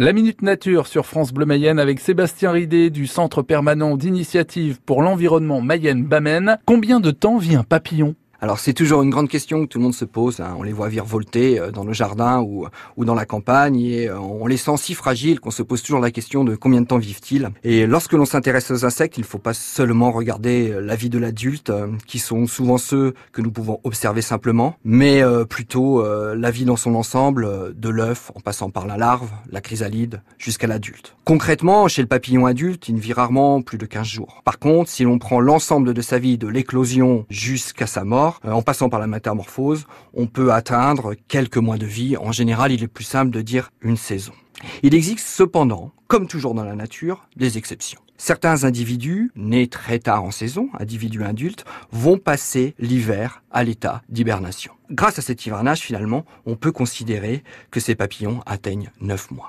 La Minute Nature sur France Bleu Mayenne avec Sébastien Ridé du Centre permanent d'initiative pour l'environnement Mayenne-Bamène. Combien de temps vit un papillon? Alors c'est toujours une grande question que tout le monde se pose. Hein. On les voit virevolter euh, dans le jardin ou, ou dans la campagne et euh, on les sent si fragiles qu'on se pose toujours la question de combien de temps vivent-ils. Et lorsque l'on s'intéresse aux insectes, il ne faut pas seulement regarder euh, la vie de l'adulte, qui sont souvent ceux que nous pouvons observer simplement, mais plutôt la vie dans son ensemble, de l'œuf en passant par la larve, la chrysalide, jusqu'à l'adulte. Concrètement, chez le papillon adulte, il ne vit rarement plus de 15 jours. Par contre, si l'on prend l'ensemble de sa vie, de l'éclosion jusqu'à sa mort, euh, en passant par la métamorphose, on peut atteindre quelques mois de vie. En général, il est plus simple de dire une saison. Il existe cependant, comme toujours dans la nature, des exceptions. Certains individus, nés très tard en saison, individus adultes, vont passer l'hiver à l'état d'hibernation. Grâce à cet hivernage, finalement, on peut considérer que ces papillons atteignent 9 mois.